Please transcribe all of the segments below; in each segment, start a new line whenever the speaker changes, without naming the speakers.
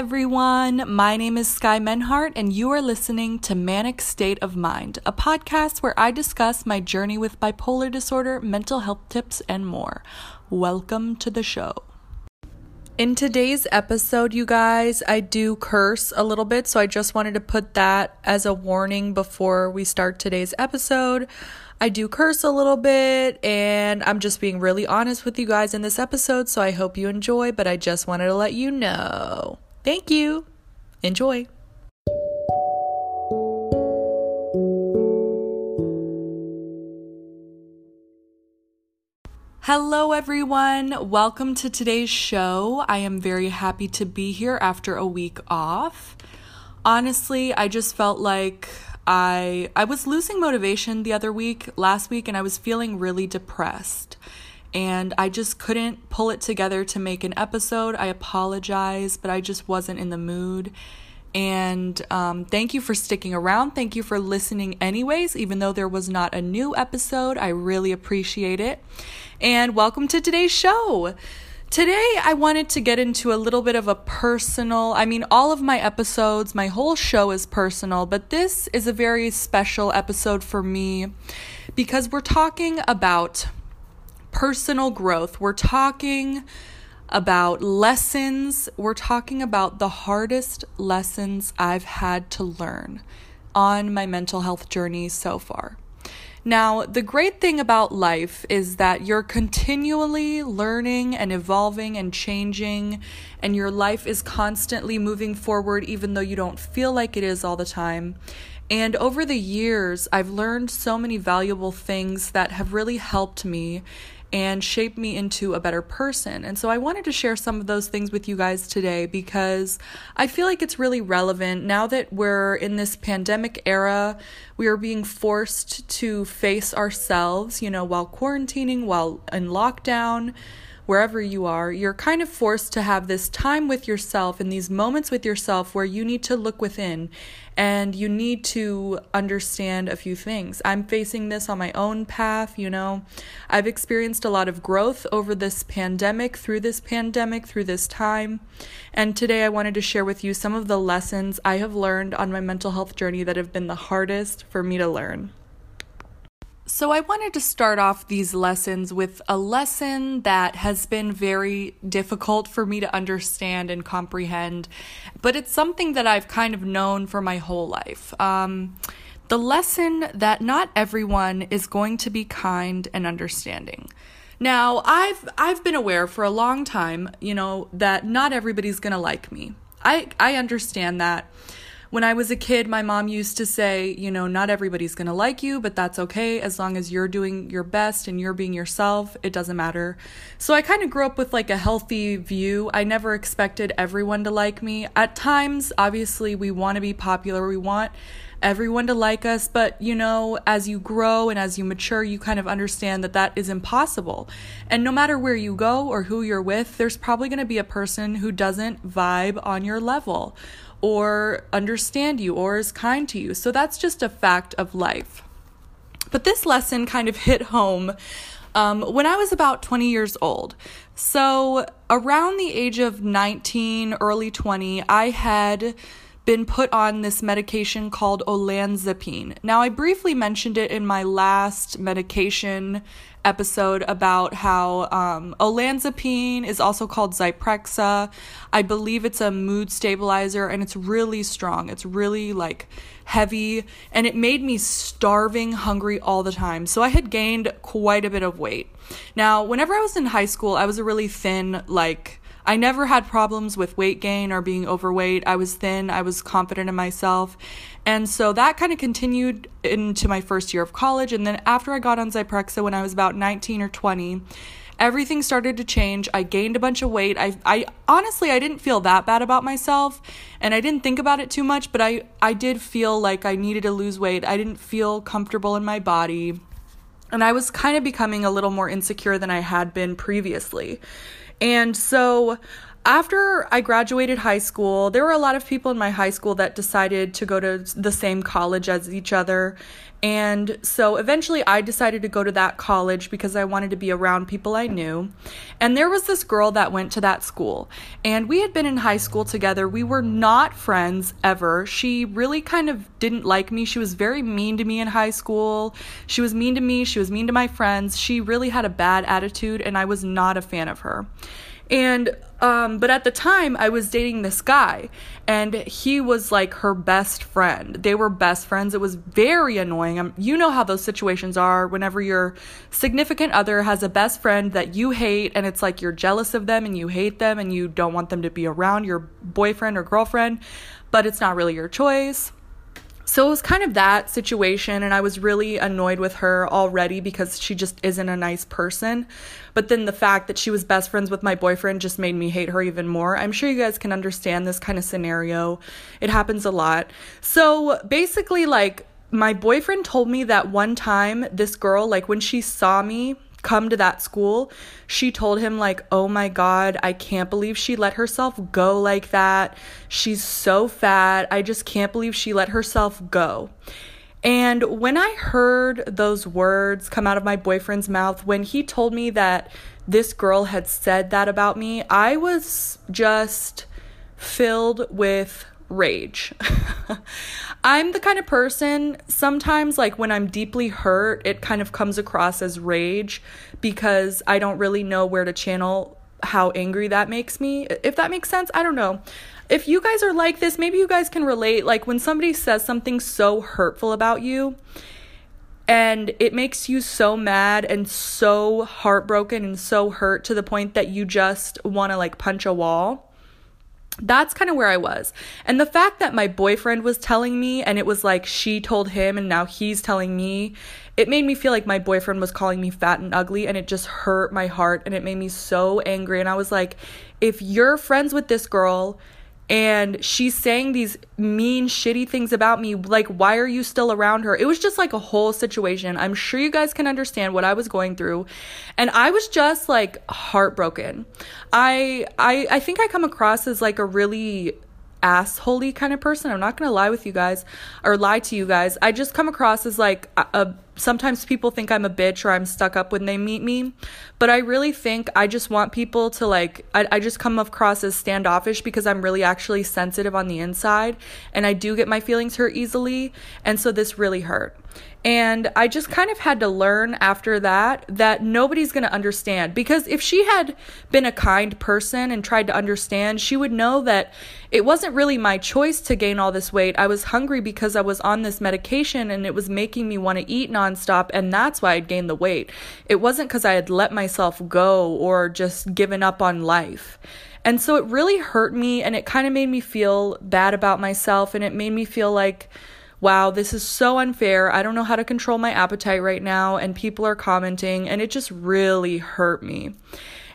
everyone. My name is Sky Menhart, and you are listening to Manic State of Mind, a podcast where I discuss my journey with bipolar disorder, mental health tips, and more. Welcome to the show. In today's episode, you guys, I do curse a little bit, so I just wanted to put that as a warning before we start today's episode. I do curse a little bit, and I'm just being really honest with you guys in this episode, so I hope you enjoy, but I just wanted to let you know. Thank you. Enjoy. Hello, everyone. Welcome to today's show. I am very happy to be here after a week off. Honestly, I just felt like I I was losing motivation the other week, last week, and I was feeling really depressed. And I just couldn't pull it together to make an episode. I apologize, but I just wasn't in the mood. And um, thank you for sticking around. Thank you for listening, anyways, even though there was not a new episode. I really appreciate it. And welcome to today's show. Today, I wanted to get into a little bit of a personal. I mean, all of my episodes, my whole show is personal, but this is a very special episode for me because we're talking about personal growth. We're talking about lessons. We're talking about the hardest lessons I've had to learn on my mental health journey so far. Now, the great thing about life is that you're continually learning and evolving and changing, and your life is constantly moving forward, even though you don't feel like it is all the time. And over the years, I've learned so many valuable things that have really helped me and shaped me into a better person. And so I wanted to share some of those things with you guys today because I feel like it's really relevant now that we're in this pandemic era. We are being forced to face ourselves, you know, while quarantining, while in lockdown wherever you are, you're kind of forced to have this time with yourself and these moments with yourself where you need to look within and you need to understand a few things. I'm facing this on my own path, you know. I've experienced a lot of growth over this pandemic, through this pandemic, through this time. And today I wanted to share with you some of the lessons I have learned on my mental health journey that have been the hardest for me to learn. So, I wanted to start off these lessons with a lesson that has been very difficult for me to understand and comprehend, but it's something that I've kind of known for my whole life. Um, the lesson that not everyone is going to be kind and understanding. Now, I've I've been aware for a long time, you know, that not everybody's going to like me. I I understand that when I was a kid, my mom used to say, you know, not everybody's going to like you, but that's okay as long as you're doing your best and you're being yourself, it doesn't matter. So I kind of grew up with like a healthy view. I never expected everyone to like me. At times, obviously, we want to be popular, we want everyone to like us, but you know, as you grow and as you mature, you kind of understand that that is impossible. And no matter where you go or who you're with, there's probably going to be a person who doesn't vibe on your level or understand you or is kind to you. So that's just a fact of life. But this lesson kind of hit home um, when I was about 20 years old. So, around the age of 19, early 20, I had been put on this medication called olanzapine. Now, I briefly mentioned it in my last medication episode about how um, olanzapine is also called Zyprexa. I believe it's a mood stabilizer and it's really strong. It's really like heavy and it made me starving hungry all the time. So I had gained quite a bit of weight. Now, whenever I was in high school, I was a really thin, like, I never had problems with weight gain or being overweight. I was thin, I was confident in myself. And so that kind of continued into my first year of college. And then after I got on Zyprexa when I was about 19 or 20, everything started to change. I gained a bunch of weight. I, I honestly, I didn't feel that bad about myself and I didn't think about it too much, but I, I did feel like I needed to lose weight. I didn't feel comfortable in my body. And I was kind of becoming a little more insecure than I had been previously. And so after I graduated high school, there were a lot of people in my high school that decided to go to the same college as each other. And so eventually I decided to go to that college because I wanted to be around people I knew. And there was this girl that went to that school. And we had been in high school together. We were not friends ever. She really kind of didn't like me. She was very mean to me in high school. She was mean to me. She was mean to my friends. She really had a bad attitude, and I was not a fan of her. And um, but at the time, I was dating this guy, and he was like her best friend. They were best friends. It was very annoying. Um, you know how those situations are whenever your significant other has a best friend that you hate, and it's like you're jealous of them and you hate them and you don't want them to be around your boyfriend or girlfriend, but it's not really your choice. So it was kind of that situation, and I was really annoyed with her already because she just isn't a nice person. But then the fact that she was best friends with my boyfriend just made me hate her even more. I'm sure you guys can understand this kind of scenario. It happens a lot. So basically, like, my boyfriend told me that one time this girl, like, when she saw me, come to that school, she told him, like, oh my God, I can't believe she let herself go like that. She's so fat. I just can't believe she let herself go. And when I heard those words come out of my boyfriend's mouth, when he told me that this girl had said that about me, I was just filled with rage. I'm the kind of person sometimes, like when I'm deeply hurt, it kind of comes across as rage because I don't really know where to channel how angry that makes me. If that makes sense, I don't know. If you guys are like this, maybe you guys can relate. Like when somebody says something so hurtful about you, and it makes you so mad and so heartbroken and so hurt to the point that you just want to like punch a wall that's kind of where I was. And the fact that my boyfriend was telling me and it was like she told him and now he's telling me, it made me feel like my boyfriend was calling me fat and ugly and it just hurt my heart and it made me so angry. And I was like, if you're friends with this girl and she's saying these mean shitty things about me. Like why are you still around her? It was just like a whole situation. I'm sure you guys can understand what i was going through. And i was just like heartbroken. I i i think i come across as like a really assholey kind of person i'm not gonna lie with you guys or lie to you guys i just come across as like a, a sometimes people think I'm a bitch or I'm stuck up when they meet me, but I really think I just want people to like, I, I just come across as standoffish because I'm really actually sensitive on the inside and I do get my feelings hurt easily. And so this really hurt. And I just kind of had to learn after that that nobody's going to understand. Because if she had been a kind person and tried to understand, she would know that it wasn't really my choice to gain all this weight. I was hungry because I was on this medication and it was making me want to eat nonstop. And that's why I'd gained the weight. It wasn't because I had let myself go or just given up on life. And so it really hurt me and it kind of made me feel bad about myself and it made me feel like, wow, this is so unfair. I don't know how to control my appetite right now. And people are commenting, and it just really hurt me.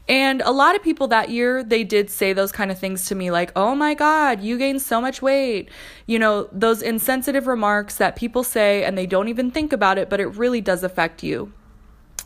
And a lot of people that year, they did say those kind of things to me, like, oh my God, you gained so much weight. You know, those insensitive remarks that people say and they don't even think about it, but it really does affect you.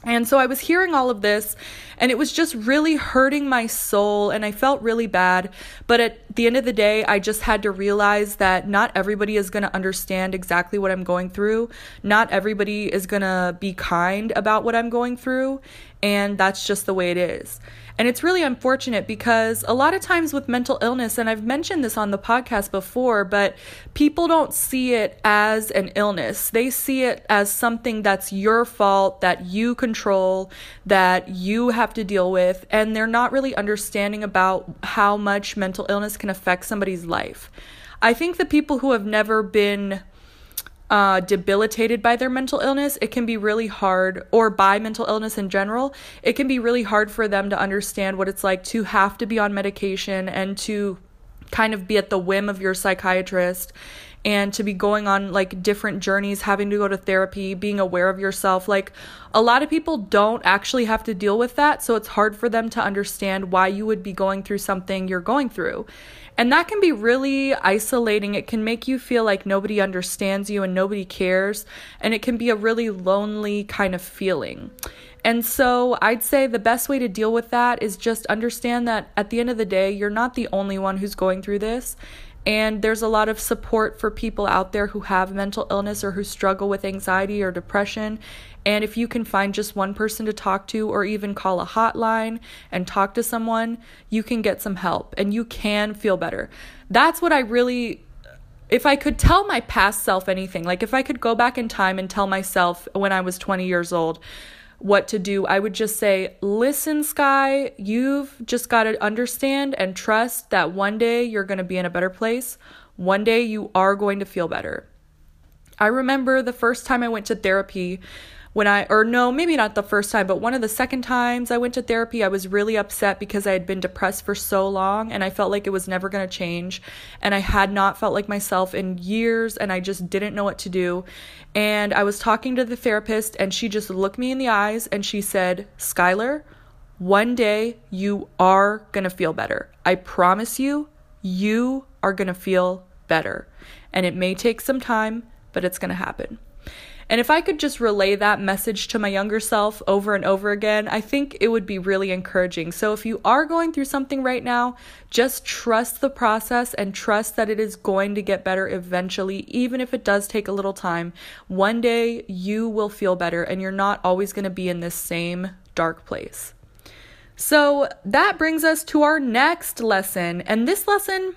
And so I was hearing all of this, and it was just really hurting my soul, and I felt really bad. But at the end of the day, I just had to realize that not everybody is going to understand exactly what I'm going through. Not everybody is going to be kind about what I'm going through, and that's just the way it is. And it's really unfortunate because a lot of times with mental illness, and I've mentioned this on the podcast before, but people don't see it as an illness. They see it as something that's your fault, that you control, that you have to deal with, and they're not really understanding about how much mental illness can affect somebody's life. I think the people who have never been uh, debilitated by their mental illness, it can be really hard, or by mental illness in general, it can be really hard for them to understand what it's like to have to be on medication and to kind of be at the whim of your psychiatrist and to be going on like different journeys, having to go to therapy, being aware of yourself. Like a lot of people don't actually have to deal with that, so it's hard for them to understand why you would be going through something you're going through. And that can be really isolating. It can make you feel like nobody understands you and nobody cares. And it can be a really lonely kind of feeling. And so I'd say the best way to deal with that is just understand that at the end of the day, you're not the only one who's going through this. And there's a lot of support for people out there who have mental illness or who struggle with anxiety or depression. And if you can find just one person to talk to or even call a hotline and talk to someone, you can get some help and you can feel better. That's what I really if I could tell my past self anything, like if I could go back in time and tell myself when I was 20 years old, what to do, I would just say, listen, Sky, you've just got to understand and trust that one day you're going to be in a better place. One day you are going to feel better. I remember the first time I went to therapy, when I, or no, maybe not the first time, but one of the second times I went to therapy, I was really upset because I had been depressed for so long and I felt like it was never going to change. And I had not felt like myself in years and I just didn't know what to do. And I was talking to the therapist and she just looked me in the eyes and she said, Skylar, one day you are going to feel better. I promise you, you are going to feel better. And it may take some time, but it's going to happen. And if I could just relay that message to my younger self over and over again, I think it would be really encouraging. So if you are going through something right now, just trust the process and trust that it is going to get better eventually, even if it does take a little time. One day you will feel better and you're not always going to be in this same dark place. So that brings us to our next lesson. And this lesson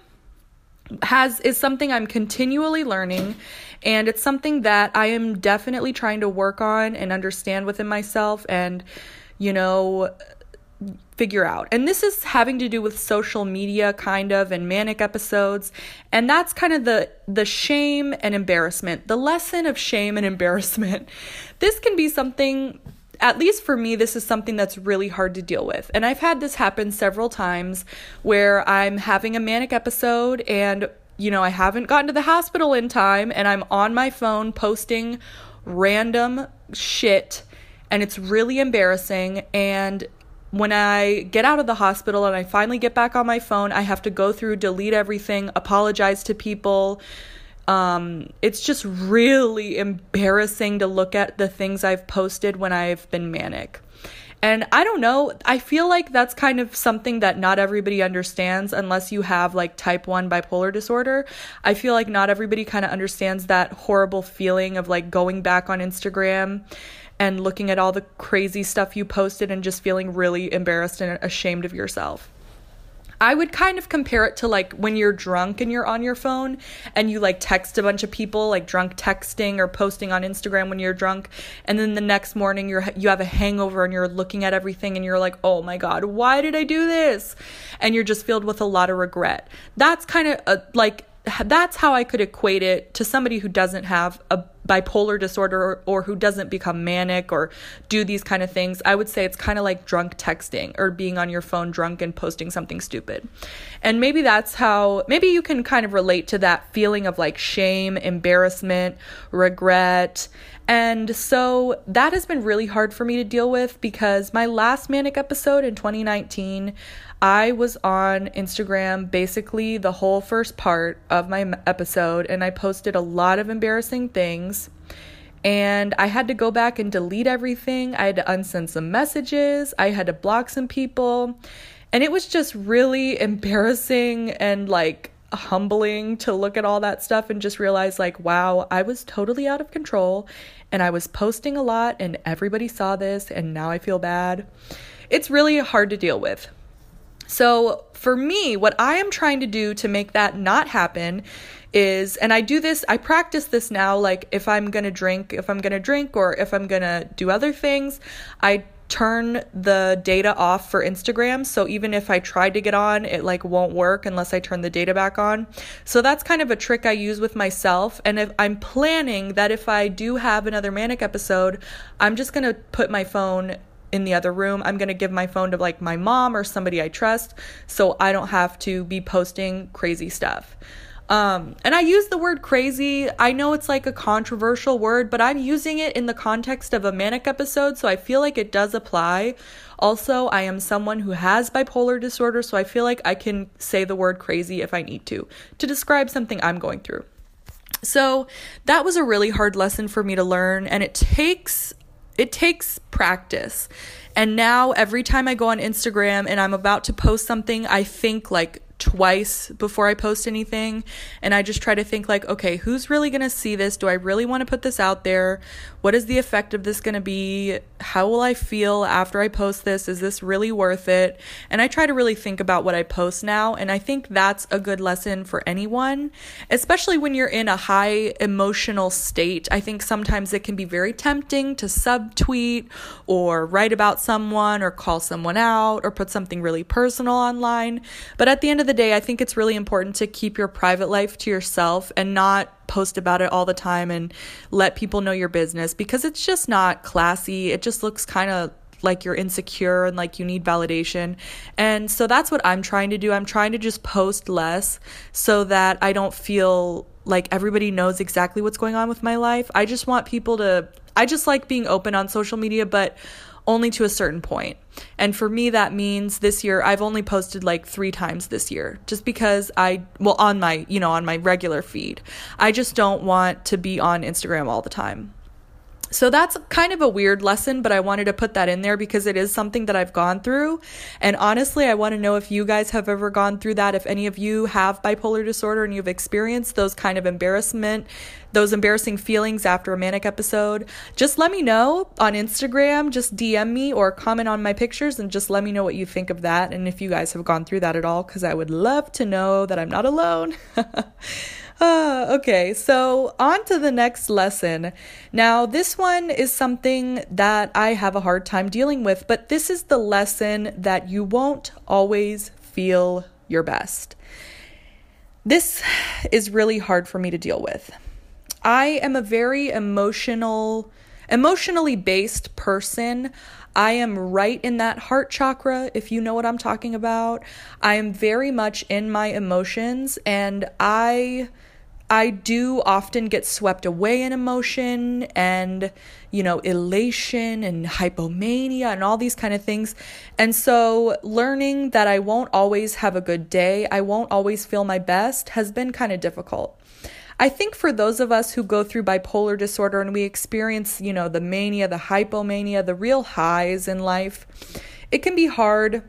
has is something I'm continually learning and it's something that I am definitely trying to work on and understand within myself and you know figure out. And this is having to do with social media kind of and manic episodes. And that's kind of the the shame and embarrassment. The lesson of shame and embarrassment. This can be something at least for me, this is something that's really hard to deal with. And I've had this happen several times where I'm having a manic episode and, you know, I haven't gotten to the hospital in time and I'm on my phone posting random shit and it's really embarrassing. And when I get out of the hospital and I finally get back on my phone, I have to go through, delete everything, apologize to people, um, it's just really embarrassing to look at the things I've posted when I've been manic. And I don't know, I feel like that's kind of something that not everybody understands unless you have like type 1 bipolar disorder. I feel like not everybody kind of understands that horrible feeling of like going back on Instagram and looking at all the crazy stuff you posted and just feeling really embarrassed and ashamed of yourself. I would kind of compare it to like when you're drunk and you're on your phone and you like text a bunch of people, like drunk texting or posting on Instagram when you're drunk, and then the next morning you're you have a hangover and you're looking at everything and you're like, "Oh my god, why did I do this?" And you're just filled with a lot of regret. That's kind of a, uh, like that's how I could equate it to somebody who doesn't have a bipolar disorder or, or, who doesn't become manic or do these kind of things. I would say it's kind of like drunk texting or being on your phone drunk and posting something stupid. And maybe that's how, maybe you can kind of relate to that feeling of like shame, embarrassment, regret. And so that has been really hard for me to deal with because my last manic episode in 2019, I was on Instagram basically the whole first part of my episode, and I posted a lot of embarrassing things. And I had to go back and delete everything. I had to unsend some messages. I had to block some people. And it was just really embarrassing and like humbling to look at all that stuff and just realize, like, wow, I was totally out of control and I was posting a lot and everybody saw this and now I feel bad. It's really hard to deal with. So, for me, what I am trying to do to make that not happen is, and I do this, I practice this now, like if I'm gonna drink, if I'm gonna drink, or if I'm gonna do other things, I turn the data off for Instagram. So even if I tried to get on, it like won't work unless I turn the data back on. So that's kind of a trick I use with myself. And if I'm planning that if I do have another manic episode, I'm just going to put my phone in the other room. I'm going to give my phone to like my mom or somebody I trust so I don't have to be posting crazy stuff. Um, and I use the word crazy. I know it's like a controversial word, but I'm using it in the context of a manic episode, so I feel like it does apply. Also, I am someone who has bipolar disorder, so I feel like I can say the word crazy if I need to to describe something I'm going through. So, that was a really hard lesson for me to learn and it takes it takes practice. And now every time I go on Instagram and I'm about to post something, I think like twice before I post anything. And I just try to think, like, okay, who's really going to see this? Do I really want to put this out there? What is the effect of this going to be? How will I feel after I post this? Is this really worth it? And I try to really think about what I post now. And I think that's a good lesson for anyone, especially when you're in a high emotional state. I think sometimes it can be very tempting to subtweet or write about someone or call someone out or put something really personal online. But at the end of the day, I think it's really important to keep your private life to yourself and not post about it all the time and let people know your business because it's just not classy. It just looks kind of like you're insecure and like you need validation. And so that's what I'm trying to do. I'm trying to just post less so that I don't feel like everybody knows exactly what's going on with my life. I just want people to, I just like being open on social media, but only to a certain point. And for me, that means this year I've only posted like three times this year just because I, well, on my, you know, on my regular feed. I just don't want to be on Instagram all the time. So that's kind of a weird lesson, but I wanted to put that in there because it is something that I've gone through. And honestly, I want to know if you guys have ever gone through that, if any of you have bipolar disorder and you've experienced those kind of embarrassment, those embarrassing feelings after a manic episode. Just let me know on Instagram, just DM me or comment on my pictures and just let me know what you think of that and if you guys have gone through that at all, because I would love to know that I'm not alone. Uh, okay, so on to the next lesson. Now, this one is something that I have a hard time dealing with, but this is the lesson that you won't always feel your best. This is really hard for me to deal with. I am a very emotional, emotionally based person. I am right in that heart chakra, if you know what I'm talking about. I am very much in my emotions and I I do often get swept away in emotion and, you know, elation and hypomania and all these kind of things. And so learning that I won't always have a good day, I won't always feel my best has been kind of difficult. I think for those of us who go through bipolar disorder and we experience, you know, the mania, the hypomania, the real highs in life, it can be hard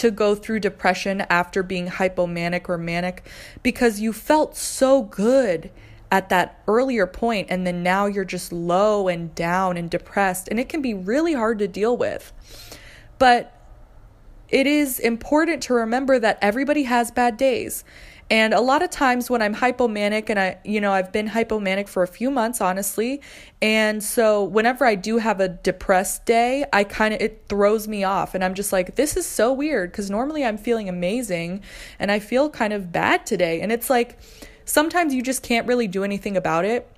to go through depression after being hypomanic or manic because you felt so good at that earlier point and then now you're just low and down and depressed and it can be really hard to deal with. But it is important to remember that everybody has bad days. And a lot of times when I'm hypomanic, and I, you know, I've been hypomanic for a few months, honestly. And so whenever I do have a depressed day, I kind of, it throws me off. And I'm just like, this is so weird because normally I'm feeling amazing and I feel kind of bad today. And it's like, sometimes you just can't really do anything about it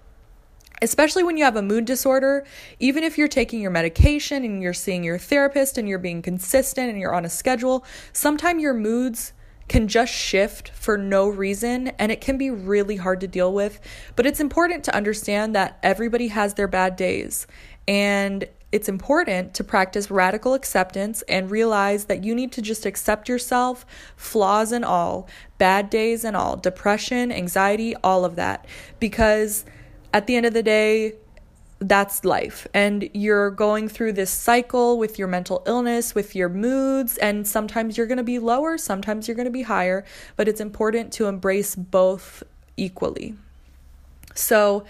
especially when you have a mood disorder, even if you're taking your medication and you're seeing your therapist and you're being consistent and you're on a schedule, sometimes your moods can just shift for no reason and it can be really hard to deal with. But it's important to understand that everybody has their bad days and it's important to practice radical acceptance and realize that you need to just accept yourself, flaws and all, bad days and all, depression, anxiety, all of that. Because at the end of the day, that's life. And you're going through this cycle with your mental illness, with your moods, and sometimes you're going to be lower, sometimes you're going to be higher, but it's important to embrace both equally. So,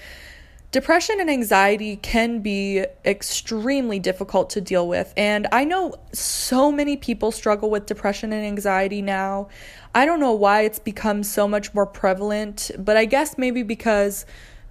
depression and anxiety can be extremely difficult to deal with. And I know so many people struggle with depression and anxiety now. I don't know why it's become so much more prevalent, but I guess maybe because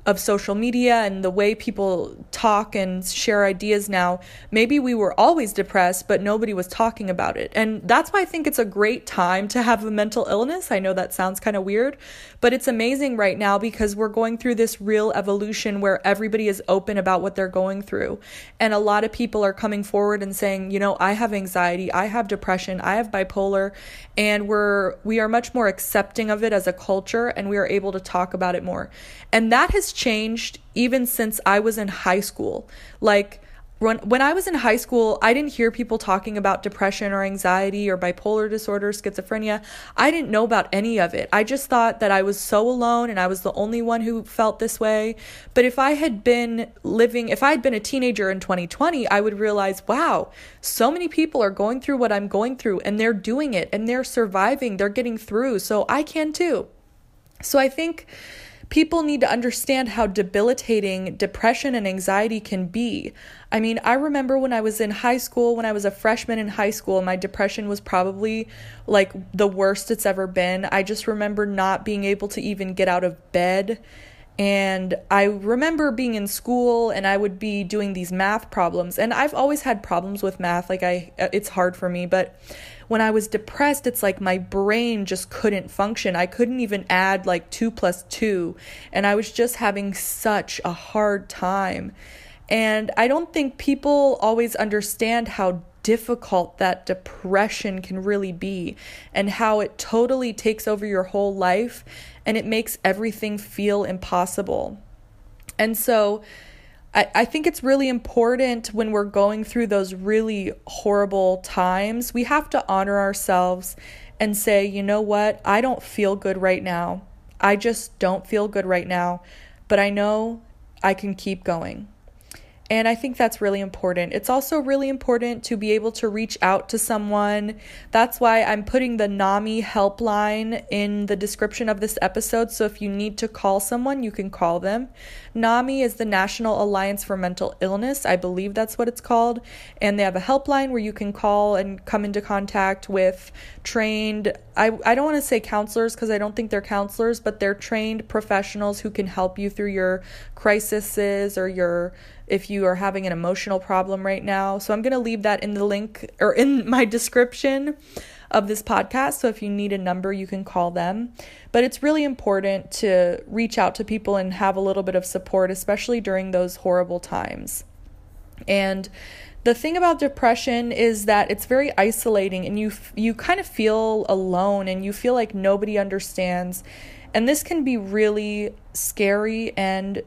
of social media and the way people talk and share ideas now, maybe we were always depressed, but nobody was talking about it. And that's why I think it's a great time to have a mental illness. I know that sounds kind of weird, but it's amazing right now because we're going through this real evolution where everybody is open about what they're going through. And a lot of people are coming forward and saying, you know, I have anxiety, I have depression, I have bipolar, and we're we are much more accepting of it as a culture and we are able to talk about it more. And that changed even since I was in high school. Like when when I was in high school, I didn't hear people talking about depression or anxiety or bipolar disorder, schizophrenia. I didn't know about any of it. I just thought that I was so alone and I was the only one who felt this way. But if I had been living, if I had been a teenager in 2020, I would realize, wow, so many people are going through what I'm going through and they're doing it and they're surviving, they're getting through. So I can too. So I think people need to understand how debilitating depression and anxiety can be. I mean, I remember when I was in high school, when I was a freshman in high school, my depression was probably like the worst it's ever been. I just remember not being able to even get out of bed. And I remember being in school and I would be doing these math problems. And I've always had problems with math. Like I uh, it's hard for me, but when I was depressed, it's like my brain just couldn't function. I couldn't even add like two plus two, and I was just having such a hard time. And I don't think people always understand how difficult that depression can really be and how it totally takes over your whole life and it makes everything feel impossible. And so, I, I think it's really important when we're going through those really horrible times, we have to honor ourselves and say, you know what, I don't feel good right now. I just don't feel good right now, but I know I can keep going. And I think that's really important. It's also really important to be able to reach out to someone. That's why I'm putting the NAMI helpline in the description of this episode. So if you need to call someone, you can call them. NAMI is the National Alliance for Mental Illness. I believe that's what it's called. And they have a helpline where you can call and come into contact with trained, I, I don't want to say counselors because I don't think they're counselors, but they're trained professionals who can help you through your crises or your if you are having an emotional problem right now. So I'm going to leave that in the link or in my description of this podcast. So if you need a number, you can call them. But it's really important to reach out to people and have a little bit of support, especially during those horrible times. And the thing about depression is that it's very isolating and you you kind of feel alone and you feel like nobody understands. And this can be really scary and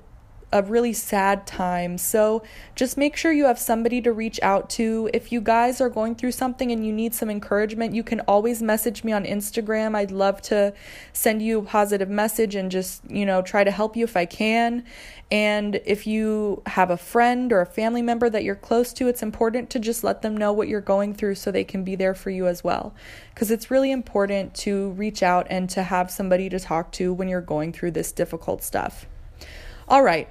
a really sad time. So just make sure you have somebody to reach out to. If you guys are going through something and you need some encouragement, you can always message me on Instagram. I'd love to send you a positive message and just, you know, try to help you if I can. And if you have a friend or a family member that you're close to, it's important to just let them know what you're going through so they can be there for you as well. Because it's really important to reach out and to have somebody to talk to when you're going through this difficult stuff. All right.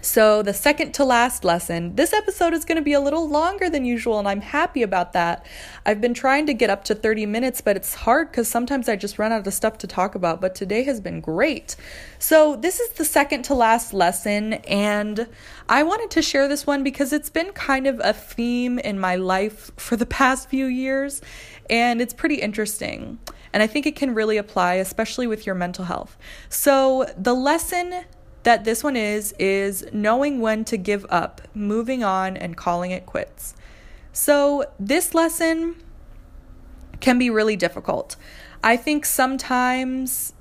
So, the second to last lesson. This episode is going to be a little longer than usual, and I'm happy about that. I've been trying to get up to 30 minutes, but it's hard because sometimes I just run out of stuff to talk about. But today has been great. So, this is the second to last lesson, and I wanted to share this one because it's been kind of a theme in my life for the past few years, and it's pretty interesting. And I think it can really apply, especially with your mental health. So, the lesson that this one is is knowing when to give up, moving on, and calling it quits. So, this lesson can be really difficult. I think sometimes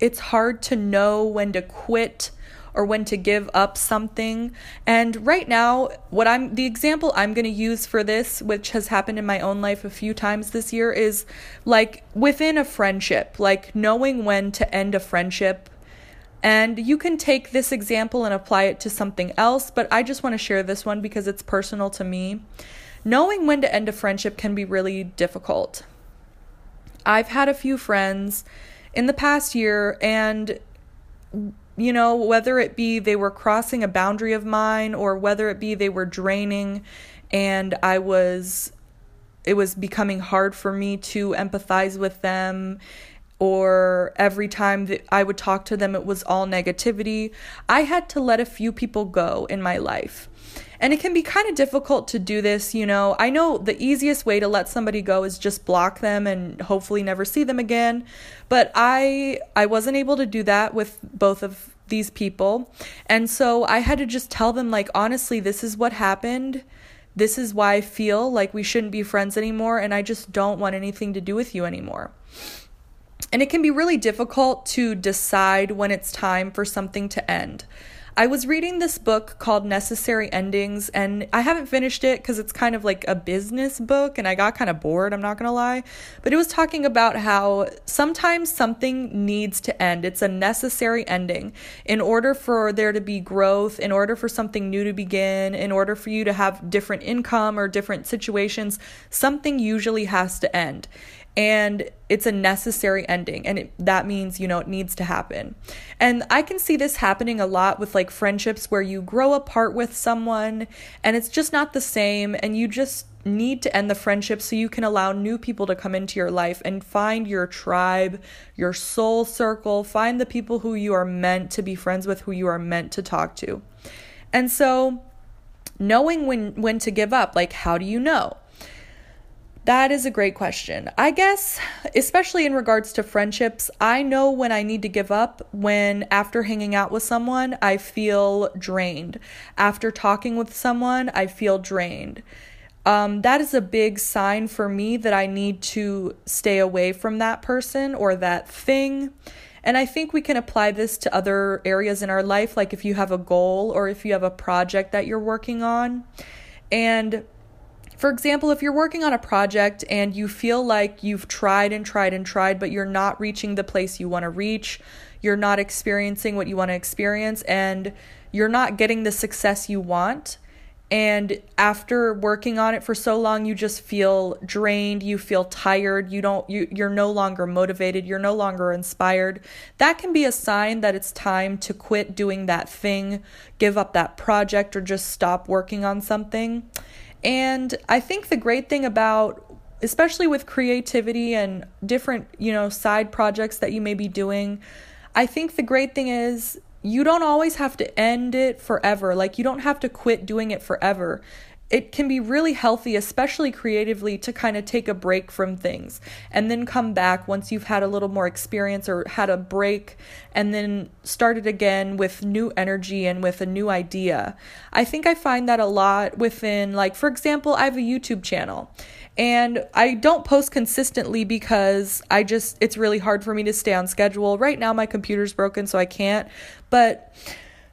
it's hard to know when to quit or when to give up something. And right now, what I'm the example I'm going to use for this, which has happened in my own life a few times this year, is like within a friendship, like knowing when to end a friendship and you can take this example and apply it to something else, but I just want to share this one because it's personal to me. Knowing when to end a friendship can be really difficult. I've had a few friends in the past year, and you know, whether it be they were crossing a boundary of mine or whether it be they were draining and I was, it was becoming hard for me to empathize with them or every time that I would talk to them, it was all negativity. I had to let a few people go in my life. And it can be kind of difficult to do this, you know. I know the easiest way to let somebody go is just block them and hopefully never see them again, but I I wasn't able to do that with both of these people. And so I had to just tell them like honestly, this is what happened. This is why I feel like we shouldn't be friends anymore and I just don't want anything to do with you anymore. And it can be really difficult to decide when it's time for something to end. I was reading this book called Necessary Endings, and I haven't finished it because it's kind of like a business book, and I got kind of bored, I'm not gonna lie. But it was talking about how sometimes something needs to end. It's a necessary ending in order for there to be growth, in order for something new to begin, in order for you to have different income or different situations, something usually has to end and it's a necessary ending and it, that means you know it needs to happen. And i can see this happening a lot with like friendships where you grow apart with someone and it's just not the same and you just need to end the friendship so you can allow new people to come into your life and find your tribe your soul circle find the people who you are meant to be friends with who you are meant to talk to. And so knowing when when to give up like how do you know that is a great question. I guess, especially in regards to friendships, I know when I need to give up when after hanging out with someone, I feel drained. After talking with someone, I feel drained. Um, that is a big sign for me that I need to stay away from that person or that thing. And I think we can apply this to other areas in our life, like if you have a goal or if you have a project that you're working on. And for example, if you're working on a project and you feel like you've tried and tried and tried, but you're not reaching the place you want to reach, you're not experiencing what you want to experience, and you're not getting the success you want, and after working on it for so long you just feel drained you feel tired you don't you you're no longer motivated you're no longer inspired that can be a sign that it's time to quit doing that thing give up that project or just stop working on something and I think the great thing about especially with creativity and different, you know, side projects that you may be doing, I think the great thing is you don't always have to end it forever. Like you don't have to quit doing it forever it can be really healthy, especially creatively, to kind of take a break from things and then come back once you've had a little more experience or had a break and then start it again with new energy and with a new idea. I think I find that a lot within, like, for example, I have a YouTube channel and I don't post consistently because I just, it's really hard for me to stay on schedule. Right now, my computer's broken, so I can't. But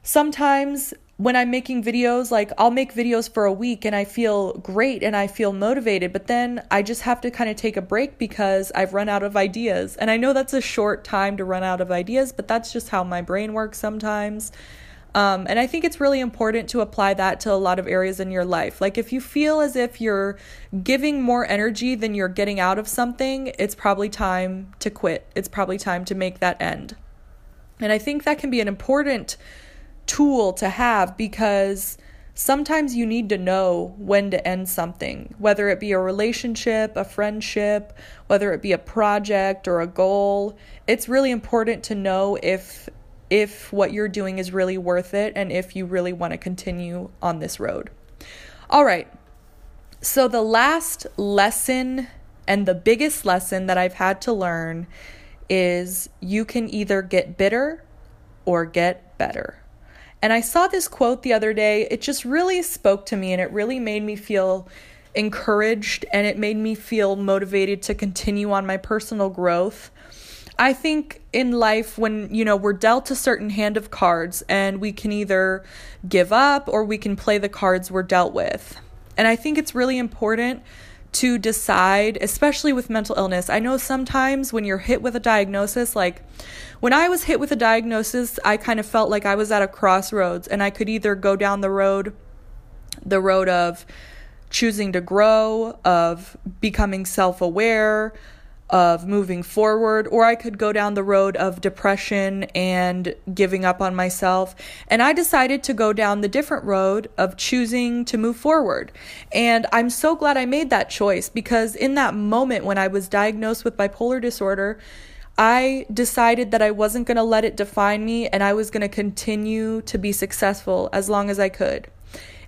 sometimes when I'm making videos, like I'll make videos for a week and I feel great and I feel motivated, but then I just have to kind of take a break because I've run out of ideas. And I know that's a short time to run out of ideas, but that's just how my brain works sometimes. Um, and I think it's really important to apply that to a lot of areas in your life. Like if you feel as if you're giving more energy than you're getting out of something, it's probably time to quit. It's probably time to make that end. And I think that can be an important tool to have because sometimes you need to know when to end something, whether it be a relationship, a friendship, whether it be a project or a goal. It's really important to know if if what you're doing is really worth it and if you really want to continue on this road. All right. So the last lesson and the biggest lesson that I've had to learn is you can either get bitter or get better. And I saw this quote the other day. It just really spoke to me and it really made me feel encouraged and it made me feel motivated to continue on my personal growth. I think in life, when you know we're dealt a certain hand of cards, and we can either give up or we can play the cards we're dealt with. And I think it's really important to decide, especially with mental illness. I know sometimes when you're hit with a diagnosis, like when I was hit with a diagnosis, I kind of felt like I was at a crossroads and I could either go down the road, the road of choosing to grow, of becoming self aware, of moving forward, or I could go down the road of depression and giving up on myself. And I decided to go down the different road of choosing to move forward. And I'm so glad I made that choice because in that moment when I was diagnosed with bipolar disorder, I decided that I wasn't going to let it define me and I was going to continue to be successful as long as I could.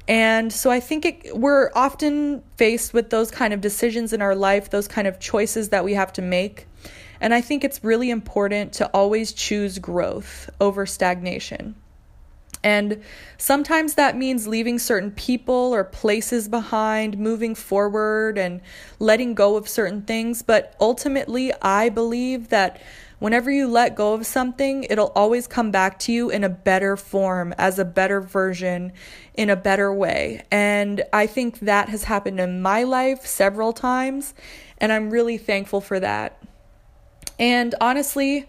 And so I think it, we're often faced with those kind of decisions in our life, those kind of choices that we have to make. And I think it's really important to always choose growth over stagnation. And sometimes that means leaving certain people or places behind, moving forward, and letting go of certain things. But ultimately, I believe that whenever you let go of something, it'll always come back to you in a better form, as a better version, in a better way. And I think that has happened in my life several times. And I'm really thankful for that. And honestly,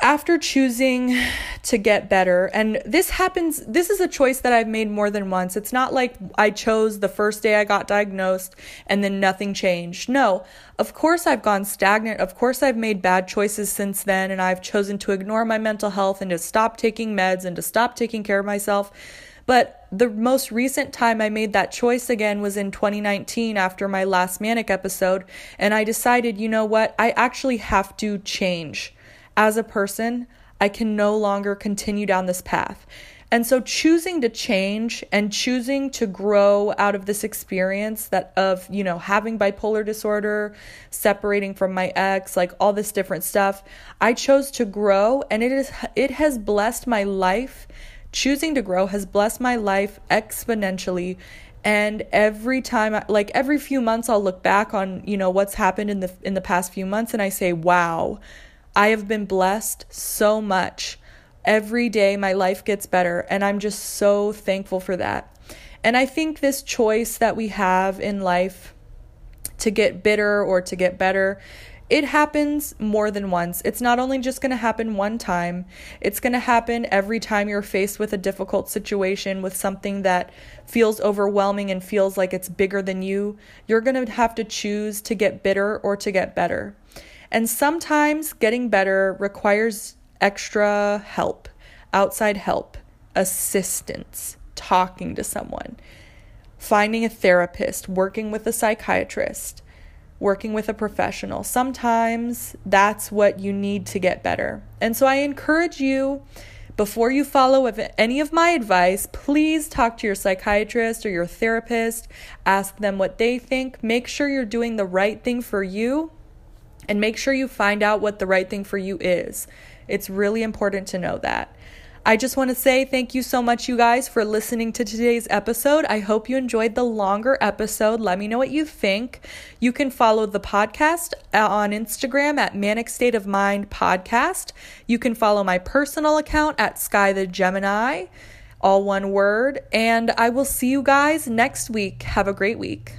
after choosing to get better, and this happens, this is a choice that I've made more than once. It's not like I chose the first day I got diagnosed and then nothing changed. No, of course I've gone stagnant. Of course I've made bad choices since then, and I've chosen to ignore my mental health and to stop taking meds and to stop taking care of myself. But the most recent time I made that choice again was in 2019 after my last manic episode, and I decided, you know what, I actually have to change as a person, I can no longer continue down this path. And so choosing to change and choosing to grow out of this experience that of, you know, having bipolar disorder, separating from my ex, like all this different stuff, I chose to grow and it is it has blessed my life. Choosing to grow has blessed my life exponentially and every time like every few months I'll look back on, you know, what's happened in the in the past few months and I say, "Wow, I have been blessed so much. Every day my life gets better, and I'm just so thankful for that. And I think this choice that we have in life to get bitter or to get better, it happens more than once. It's not only just going to happen one time, it's going to happen every time you're faced with a difficult situation, with something that feels overwhelming and feels like it's bigger than you. You're going to have to choose to get bitter or to get better. And sometimes getting better requires extra help, outside help, assistance, talking to someone, finding a therapist, working with a psychiatrist, working with a professional. Sometimes that's what you need to get better. And so I encourage you before you follow any of my advice, please talk to your psychiatrist or your therapist. Ask them what they think. Make sure you're doing the right thing for you and make sure you find out what the right thing for you is. It's really important to know that. I just want to say thank you so much, you guys, for listening to today's episode. I hope you enjoyed the longer episode. Let me know what you think. You can follow the podcast uh, on Instagram at Manic State of Mind Podcast. You can follow my personal account at Sky the Gemini, all one word. And I will see you guys next week. Have a great week.